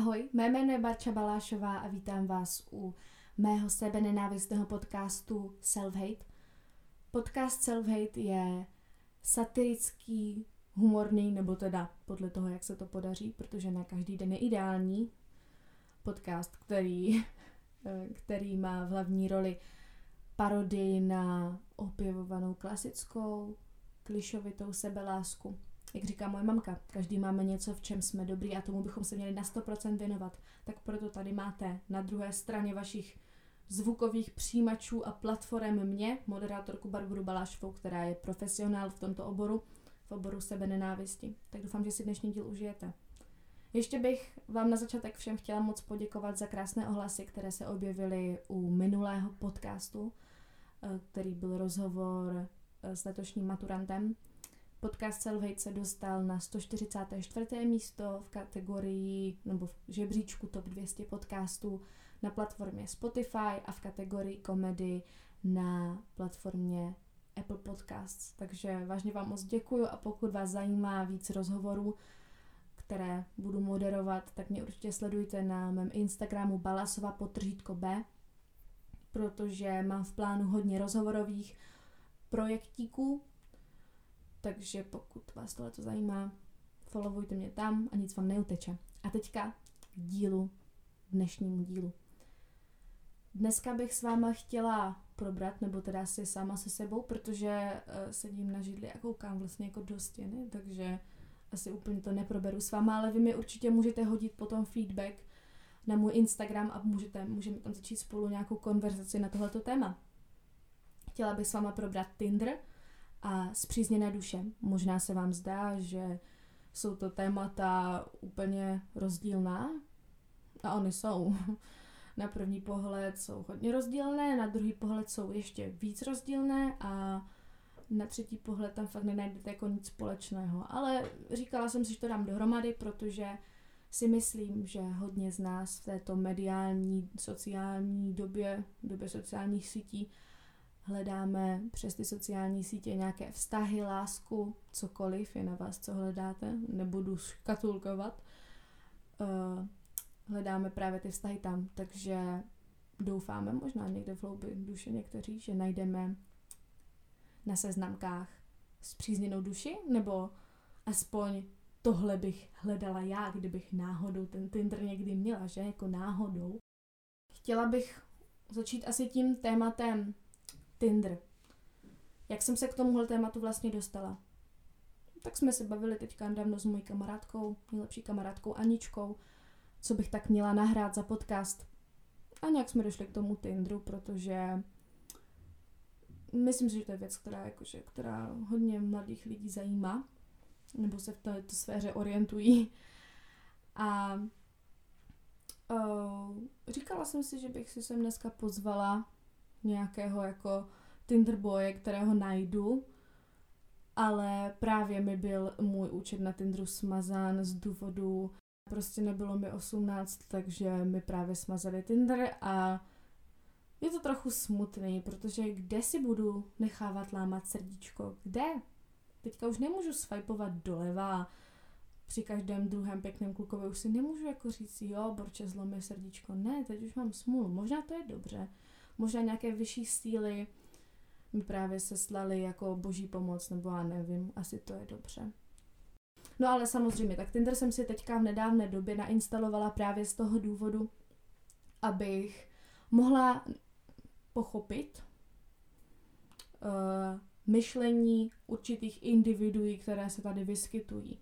Ahoj, mé jméno je Barča Balášová a vítám vás u mého sebe nenávistného podcastu Self-Hate. Podcast Self-Hate je satirický, humorný, nebo teda podle toho, jak se to podaří, protože ne každý den je ideální. Podcast, který, který má v hlavní roli parodii na opěvovanou klasickou, klišovitou sebelásku jak říká moje mamka, každý máme něco, v čem jsme dobrý a tomu bychom se měli na 100% věnovat. Tak proto tady máte na druhé straně vašich zvukových přijímačů a platform mě, moderátorku Barboru Balášovou, která je profesionál v tomto oboru, v oboru sebe nenávisti. Tak doufám, že si dnešní díl užijete. Ještě bych vám na začátek všem chtěla moc poděkovat za krásné ohlasy, které se objevily u minulého podcastu, eh, který byl rozhovor eh, s letošním maturantem. Podcast Self se dostal na 144. místo v kategorii nebo v žebříčku top 200 podcastů na platformě Spotify a v kategorii komedy na platformě Apple Podcasts. Takže vážně vám moc děkuju a pokud vás zajímá víc rozhovorů, které budu moderovat, tak mě určitě sledujte na mém Instagramu balasova potržítko B, protože mám v plánu hodně rozhovorových projektíků, takže pokud vás tohle to zajímá, followujte mě tam a nic vám neuteče. A teďka k dílu, dnešnímu dílu. Dneska bych s váma chtěla probrat, nebo teda si sama se sebou, protože uh, sedím na židli a koukám vlastně jako do stěny, takže asi úplně to neproberu s váma, ale vy mi určitě můžete hodit potom feedback na můj Instagram a můžete, můžeme tam začít spolu nějakou konverzaci na tohleto téma. Chtěla bych s váma probrat Tinder, a zpřízněné duše. Možná se vám zdá, že jsou to témata úplně rozdílná a oni jsou. Na první pohled jsou hodně rozdílné, na druhý pohled jsou ještě víc rozdílné a na třetí pohled tam fakt nenajdete jako nic společného. Ale říkala jsem si, že to dám dohromady, protože si myslím, že hodně z nás v této mediální, sociální době, době sociálních sítí, hledáme přes ty sociální sítě nějaké vztahy, lásku, cokoliv, je na vás, co hledáte, nebudu škatulkovat. Uh, hledáme právě ty vztahy tam, takže doufáme možná někde v hloubi duše někteří, že najdeme na seznamkách zpřízněnou duši, nebo aspoň tohle bych hledala já, kdybych náhodou ten Tinder někdy měla, že jako náhodou. Chtěla bych začít asi tím tématem Tinder. Jak jsem se k tomuhle tématu vlastně dostala? Tak jsme se bavili teďka nedávno s mojí kamarádkou, nejlepší kamarádkou Aničkou, co bych tak měla nahrát za podcast. A nějak jsme došli k tomu Tinderu, protože myslím si, že to je věc, která, jakože, která hodně mladých lidí zajímá, nebo se v této sféře orientují. A uh, říkala jsem si, že bych si sem dneska pozvala nějakého jako Tinder boye, kterého najdu, ale právě mi byl můj účet na Tinderu smazán z důvodu, prostě nebylo mi 18, takže mi právě smazali Tinder a je to trochu smutný, protože kde si budu nechávat lámat srdíčko? Kde? Teďka už nemůžu swipeovat doleva při každém druhém pěkném klukovi už si nemůžu jako říct, jo, borče, zlomí srdíčko. Ne, teď už mám smůlu. Možná to je dobře možná nějaké vyšší síly mi právě se slali jako boží pomoc, nebo já nevím, asi to je dobře. No ale samozřejmě, tak Tinder jsem si teďka v nedávné době nainstalovala právě z toho důvodu, abych mohla pochopit uh, myšlení určitých individuí, které se tady vyskytují.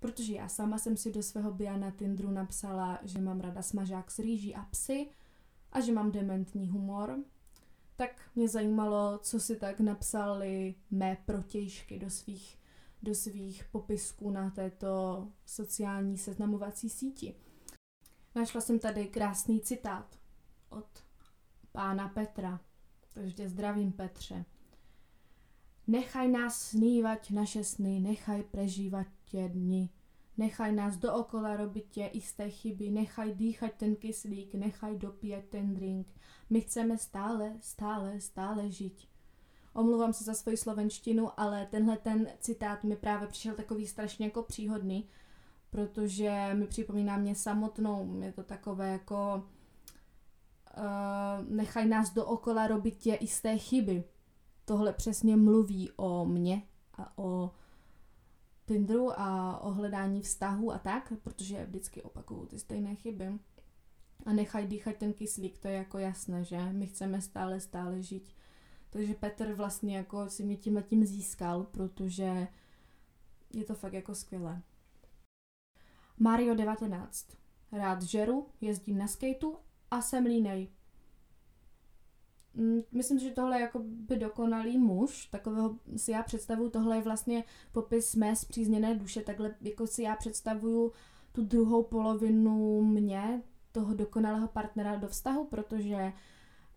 Protože já sama jsem si do svého bia na Tinderu napsala, že mám rada smažák s rýží a psy, a že mám dementní humor, tak mě zajímalo, co si tak napsali mé protějšky do svých, do svých popisků na této sociální seznamovací síti. Našla jsem tady krásný citát od pána Petra, takže zdravím Petře. Nechaj nás snívat naše sny, nechaj prežívat tě dny, Nechaj nás dookola robiť tie isté chyby, nechaj dýchať ten kyslík, nechaj dopíjať ten drink. My chceme stále, stále, stále žiť. Omluvám se za svoji slovenštinu, ale tenhle ten citát mi právě přišel takový strašně jako příhodný, protože mi připomíná mě samotnou. Je to takové jako uh, nechaj nás dookola robit tě jisté chyby. Tohle přesně mluví o mně a o Tinderu a o hledání vztahu a tak, protože vždycky opakuju ty stejné chyby. A nechaj dýchat ten kyslík, to je jako jasné, že? My chceme stále, stále žít. Takže Petr vlastně jako si mě tím tím získal, protože je to fakt jako skvělé. Mario 19. Rád žeru, jezdím na skateu a jsem línej. Mm, myslím, že tohle je jako by dokonalý muž, takového si já představuju, tohle je vlastně popis mé zpřízněné duše, takhle jako si já představuju tu druhou polovinu mě, toho dokonalého partnera do vztahu, protože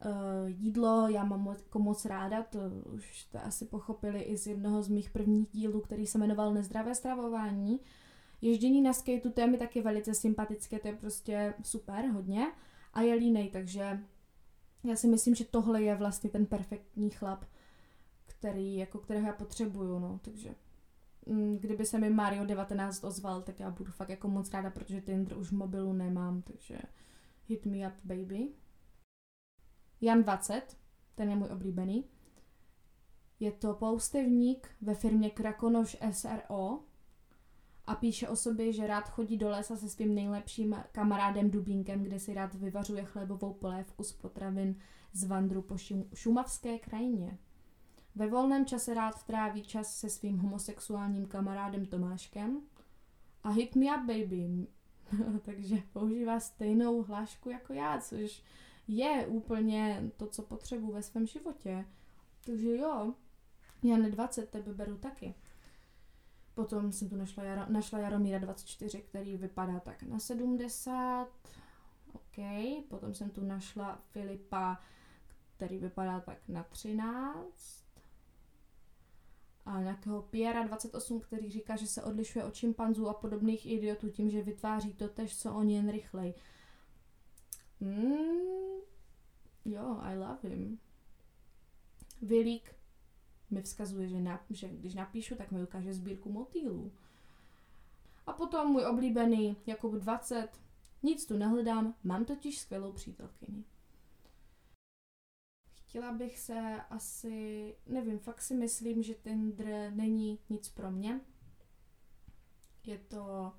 uh, jídlo já mám moc, jako moc ráda, to už to asi pochopili i z jednoho z mých prvních dílů, který se jmenoval Nezdravé stravování. Ježdění na skateu, to je mi taky velice sympatické, to je prostě super, hodně. A je línej, takže já si myslím, že tohle je vlastně ten perfektní chlap, který, jako kterého já potřebuju, no, takže mm, kdyby se mi Mario 19 ozval, tak já budu fakt jako moc ráda, protože Tinder už v mobilu nemám, takže hit me up, baby. Jan 20, ten je můj oblíbený. Je to poustevník ve firmě Krakonoš SRO a píše o sobě, že rád chodí do lesa se svým nejlepším kamarádem Dubínkem, kde si rád vyvařuje chlebovou polévku z potravin z vandru po šumavské krajině. Ve volném čase rád tráví čas se svým homosexuálním kamarádem Tomáškem a hit me up baby, takže používá stejnou hlášku jako já, což je úplně to, co potřebuji ve svém životě. Takže jo, já ne 20 tebe beru taky. Potom jsem tu našla, Jaro, našla Jaromíra 24, který vypadá tak na 70. OK. Potom jsem tu našla Filipa, který vypadá tak na 13. A nějakého Piera 28, který říká, že se odlišuje od šimpanzů a podobných idiotů tím, že vytváří to tež, co oni jen rychlej. Mm, jo, I love him. Vilík mi vzkazuje, že, na, že když napíšu, tak mi ukáže sbírku motýlů. A potom můj oblíbený Jakub 20. Nic tu nehledám, mám totiž skvělou přítelkyni. Chtěla bych se asi, nevím, fakt si myslím, že Tinder není nic pro mě. Je to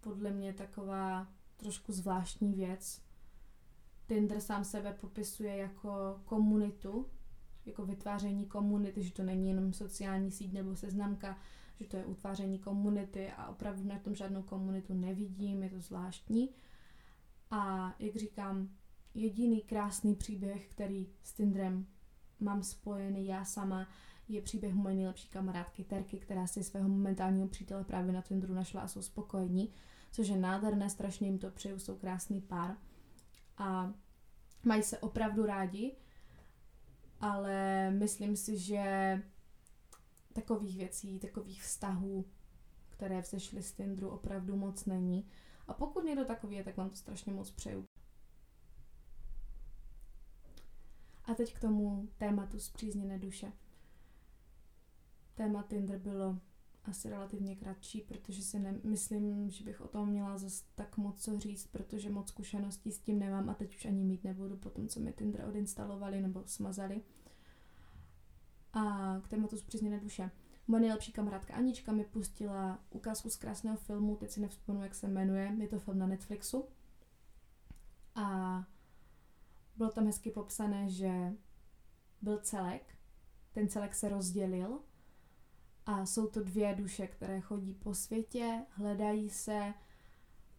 podle mě taková trošku zvláštní věc. Tinder sám sebe popisuje jako komunitu, jako vytváření komunity, že to není jenom sociální síť nebo seznamka, že to je utváření komunity a opravdu na tom žádnou komunitu nevidím, je to zvláštní. A jak říkám, jediný krásný příběh, který s Tindrem mám spojený já sama, je příběh moje nejlepší kamarádky Terky, která si svého momentálního přítele právě na Tinderu našla a jsou spokojení, což je nádherné, strašně jim to přeju, jsou krásný pár a mají se opravdu rádi ale myslím si, že takových věcí, takových vztahů, které vzešly z Tinderu, opravdu moc není. A pokud někdo takový je, tak vám to strašně moc přeju. A teď k tomu tématu zpřízněné duše. Téma Tinder bylo asi relativně kratší, protože si nemyslím, že bych o tom měla zase tak moc co říct, protože moc zkušeností s tím nemám a teď už ani mít nebudu po tom, co mi Tinder odinstalovali nebo smazali. A k tématu zpřízněné duše. Moje nejlepší kamarádka Anička mi pustila ukázku z krásného filmu, teď si nevzpomenu, jak se jmenuje, je to film na Netflixu. A bylo tam hezky popsané, že byl celek, ten celek se rozdělil a jsou to dvě duše, které chodí po světě, hledají se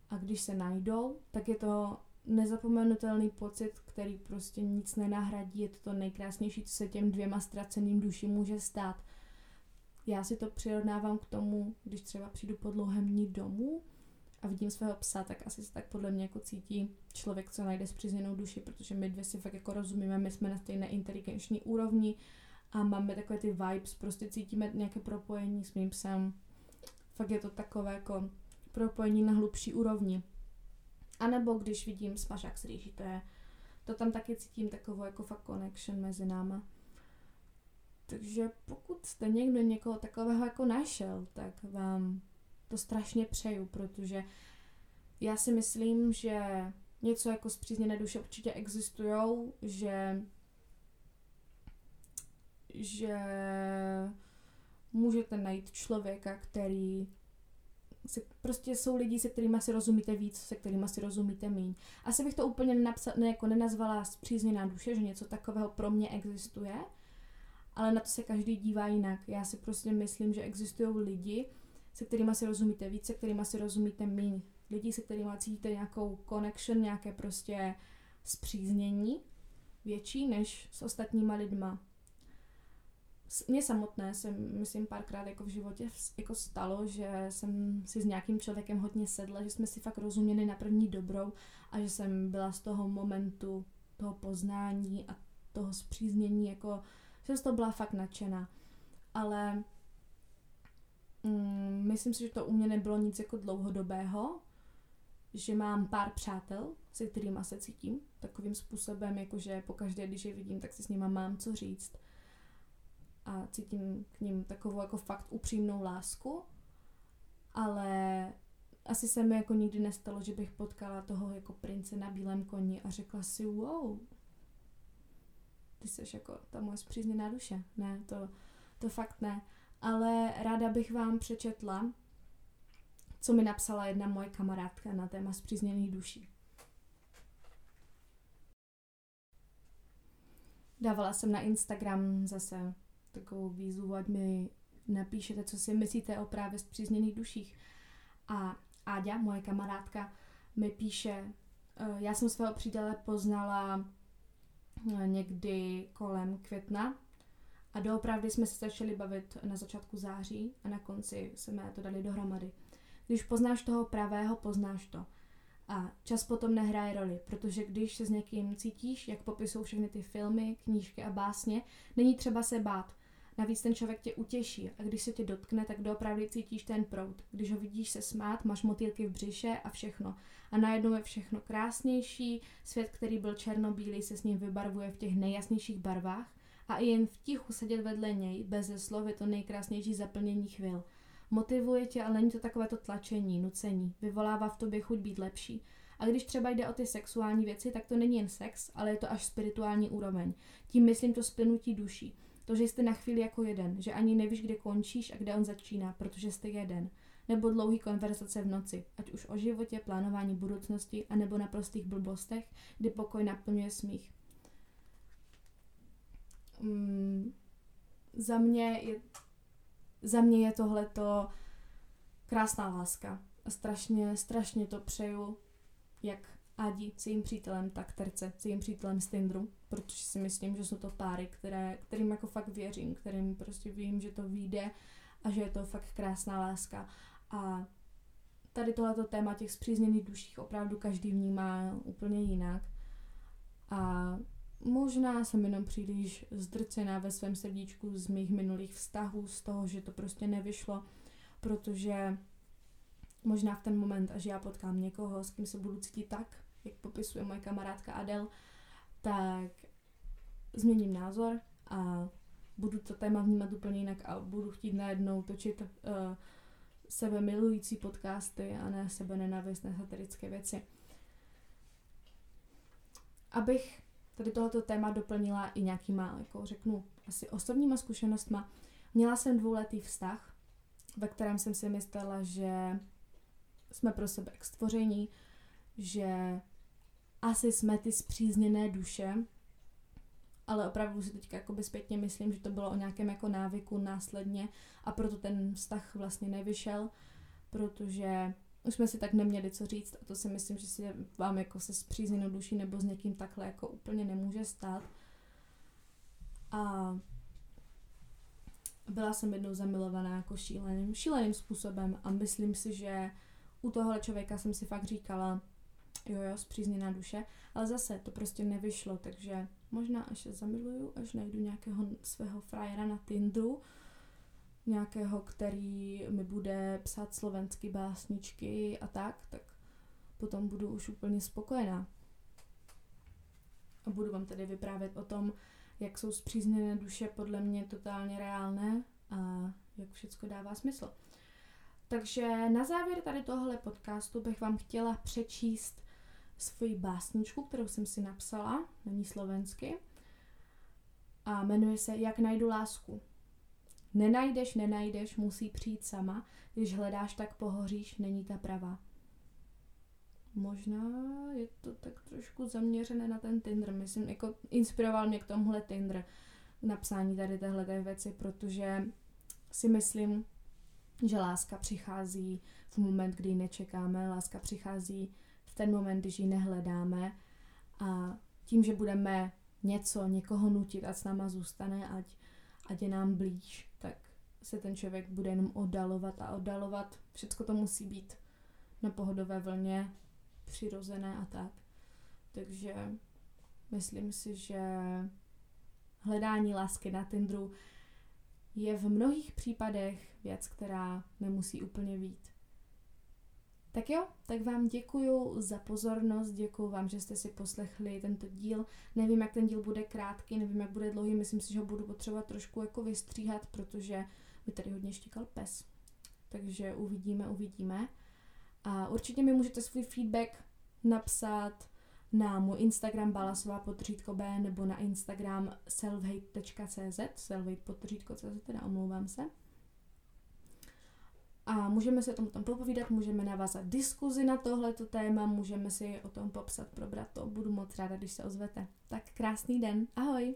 a když se najdou, tak je to nezapomenutelný pocit, který prostě nic nenahradí. Je to to nejkrásnější, co se těm dvěma ztraceným duším může stát. Já si to přirovnávám k tomu, když třeba přijdu po dlouhém dní domů a vidím svého psa, tak asi se tak podle mě jako cítí člověk, co najde zpřízněnou duši, protože my dvě si fakt jako rozumíme, my jsme na stejné inteligenční úrovni, a máme takové ty vibes, prostě cítíme nějaké propojení s mým psem. Fakt je to takové jako propojení na hlubší úrovni. A nebo když vidím smažák s rýží, to je, to tam taky cítím takovou jako fakt connection mezi náma. Takže pokud jste někdo někoho takového jako našel, tak vám to strašně přeju, protože já si myslím, že něco jako zpřízněné duše určitě existují, že že můžete najít člověka, který se, prostě jsou lidi, se kterými si rozumíte víc, se kterými si rozumíte méně. Asi bych to úplně nenapsa, ne, jako nenazvala zpřízněná duše, že něco takového pro mě existuje, ale na to se každý dívá jinak. Já si prostě myslím, že existují lidi, se kterými si rozumíte víc, se kterými si rozumíte méně. Lidi, se kterými cítíte nějakou connection, nějaké prostě zpříznění větší než s ostatníma lidma mně samotné se, myslím, párkrát jako v životě jako stalo, že jsem si s nějakým člověkem hodně sedla, že jsme si fakt rozuměli na první dobrou a že jsem byla z toho momentu toho poznání a toho zpříznění, jako, že z toho byla fakt nadšená. Ale mm, myslím si, že to u mě nebylo nic jako dlouhodobého, že mám pár přátel, se kterými se cítím takovým způsobem, jakože pokaždé, když je vidím, tak si s nima mám co říct a cítím k ním takovou jako fakt upřímnou lásku, ale asi se mi jako nikdy nestalo, že bych potkala toho jako prince na bílém koni a řekla si, wow, ty jsi jako ta moje zpřízněná duše. Ne, to, to fakt ne. Ale ráda bych vám přečetla, co mi napsala jedna moje kamarádka na téma zpřízněných duší. Dávala jsem na Instagram zase takovou výzvu, ať mi napíšete, co si myslíte o právě zpřízněných duších. A Áďa, moje kamarádka, mi píše, eh, já jsem svého přítele poznala eh, někdy kolem května a doopravdy jsme se začali bavit na začátku září a na konci jsme to dali dohromady. Když poznáš toho pravého, poznáš to. A čas potom nehraje roli, protože když se s někým cítíš, jak popisují všechny ty filmy, knížky a básně, není třeba se bát. Navíc ten člověk tě utěší a když se tě dotkne, tak doopravdy cítíš ten proud. Když ho vidíš se smát, máš motýlky v břiše a všechno. A najednou je všechno krásnější, svět, který byl černobílý, se s ním vybarvuje v těch nejjasnějších barvách a i jen v tichu sedět vedle něj, bez slov, je to nejkrásnější zaplnění chvil. Motivuje tě, ale není to takové to tlačení, nucení. Vyvolává v tobě chuť být lepší. A když třeba jde o ty sexuální věci, tak to není jen sex, ale je to až spirituální úroveň. Tím myslím to splnutí duší. To, že jste na chvíli jako jeden, že ani nevíš, kde končíš a kde on začíná, protože jste jeden. Nebo dlouhý konverzace v noci, ať už o životě, plánování budoucnosti, anebo na prostých blbostech, kdy pokoj naplňuje smích. Mm, za mě je, za mě je tohleto krásná láska. Strašně, strašně to přeju, jak Adi s jejím přítelem, tak Terce s jejím přítelem z Tindru, protože si myslím, že jsou to páry, které, kterým jako fakt věřím, kterým prostě vím, že to vyjde a že je to fakt krásná láska. A tady tohleto téma těch zpřízněných duších opravdu každý vnímá úplně jinak. A možná jsem jenom příliš zdrcená ve svém srdíčku z mých minulých vztahů, z toho, že to prostě nevyšlo, protože možná v ten moment, až já potkám někoho, s kým se budu cítit tak, jak popisuje moje kamarádka Adel, tak změním názor a budu to téma vnímat úplně jinak a budu chtít najednou točit uh, sebe milující podcasty a ne sebe nenávistné satirické věci. Abych tady tohoto téma doplnila i nějakýma, jako řeknu, asi osobníma zkušenostma. Měla jsem dvouletý vztah, ve kterém jsem si myslela, že jsme pro sebe k stvoření, že asi jsme ty zpřízněné duše, ale opravdu si teďka jakoby zpětně myslím, že to bylo o nějakém jako návyku následně a proto ten vztah vlastně nevyšel, protože už jsme si tak neměli co říct a to si myslím, že si vám jako se zpřízněnou duší nebo s někým takhle jako úplně nemůže stát. A byla jsem jednou zamilovaná jako šíleným, šíleným způsobem a myslím si, že u tohohle člověka jsem si fakt říkala, jo, jo, zpřízněná duše, ale zase to prostě nevyšlo, takže možná až se zamiluju, až najdu nějakého svého frajera na Tindu, nějakého, který mi bude psát slovenské básničky a tak, tak potom budu už úplně spokojená. A budu vám tedy vyprávět o tom, jak jsou zpřízněné duše podle mě totálně reálné a jak všechno dává smysl. Takže na závěr tady tohle podcastu bych vám chtěla přečíst svoji básničku, kterou jsem si napsala, není slovensky, a jmenuje se Jak najdu lásku. Nenajdeš, nenajdeš, musí přijít sama, když hledáš, tak pohoříš, není ta pravá. Možná je to tak trošku zaměřené na ten Tinder. Myslím, jako inspiroval mě k tomuhle Tinder napsání tady téhle věci, protože si myslím, že láska přichází v moment, kdy ji nečekáme, láska přichází v ten moment, když ji nehledáme a tím, že budeme něco, někoho nutit a s náma zůstane, ať, ať je nám blíž, tak se ten člověk bude jenom oddalovat a oddalovat. Všechno to musí být na pohodové vlně, přirozené a tak. Takže myslím si, že hledání lásky na Tinderu je v mnohých případech věc, která nemusí úplně být. Tak jo, tak vám děkuju za pozornost, děkuju vám, že jste si poslechli tento díl. Nevím, jak ten díl bude krátký, nevím, jak bude dlouhý, myslím si, že ho budu potřebovat trošku jako vystříhat, protože mi tady hodně štíkal pes. Takže uvidíme, uvidíme. A určitě mi můžete svůj feedback napsat na můj Instagram balasová podřídko B nebo na Instagram selfhate.cz selfhate podřídko CZ, teda omlouvám se. A můžeme se o tom, tom popovídat, můžeme navázat diskuzi na tohleto téma, můžeme si o tom popsat, probrat to. Budu moc ráda, když se ozvete. Tak krásný den, ahoj!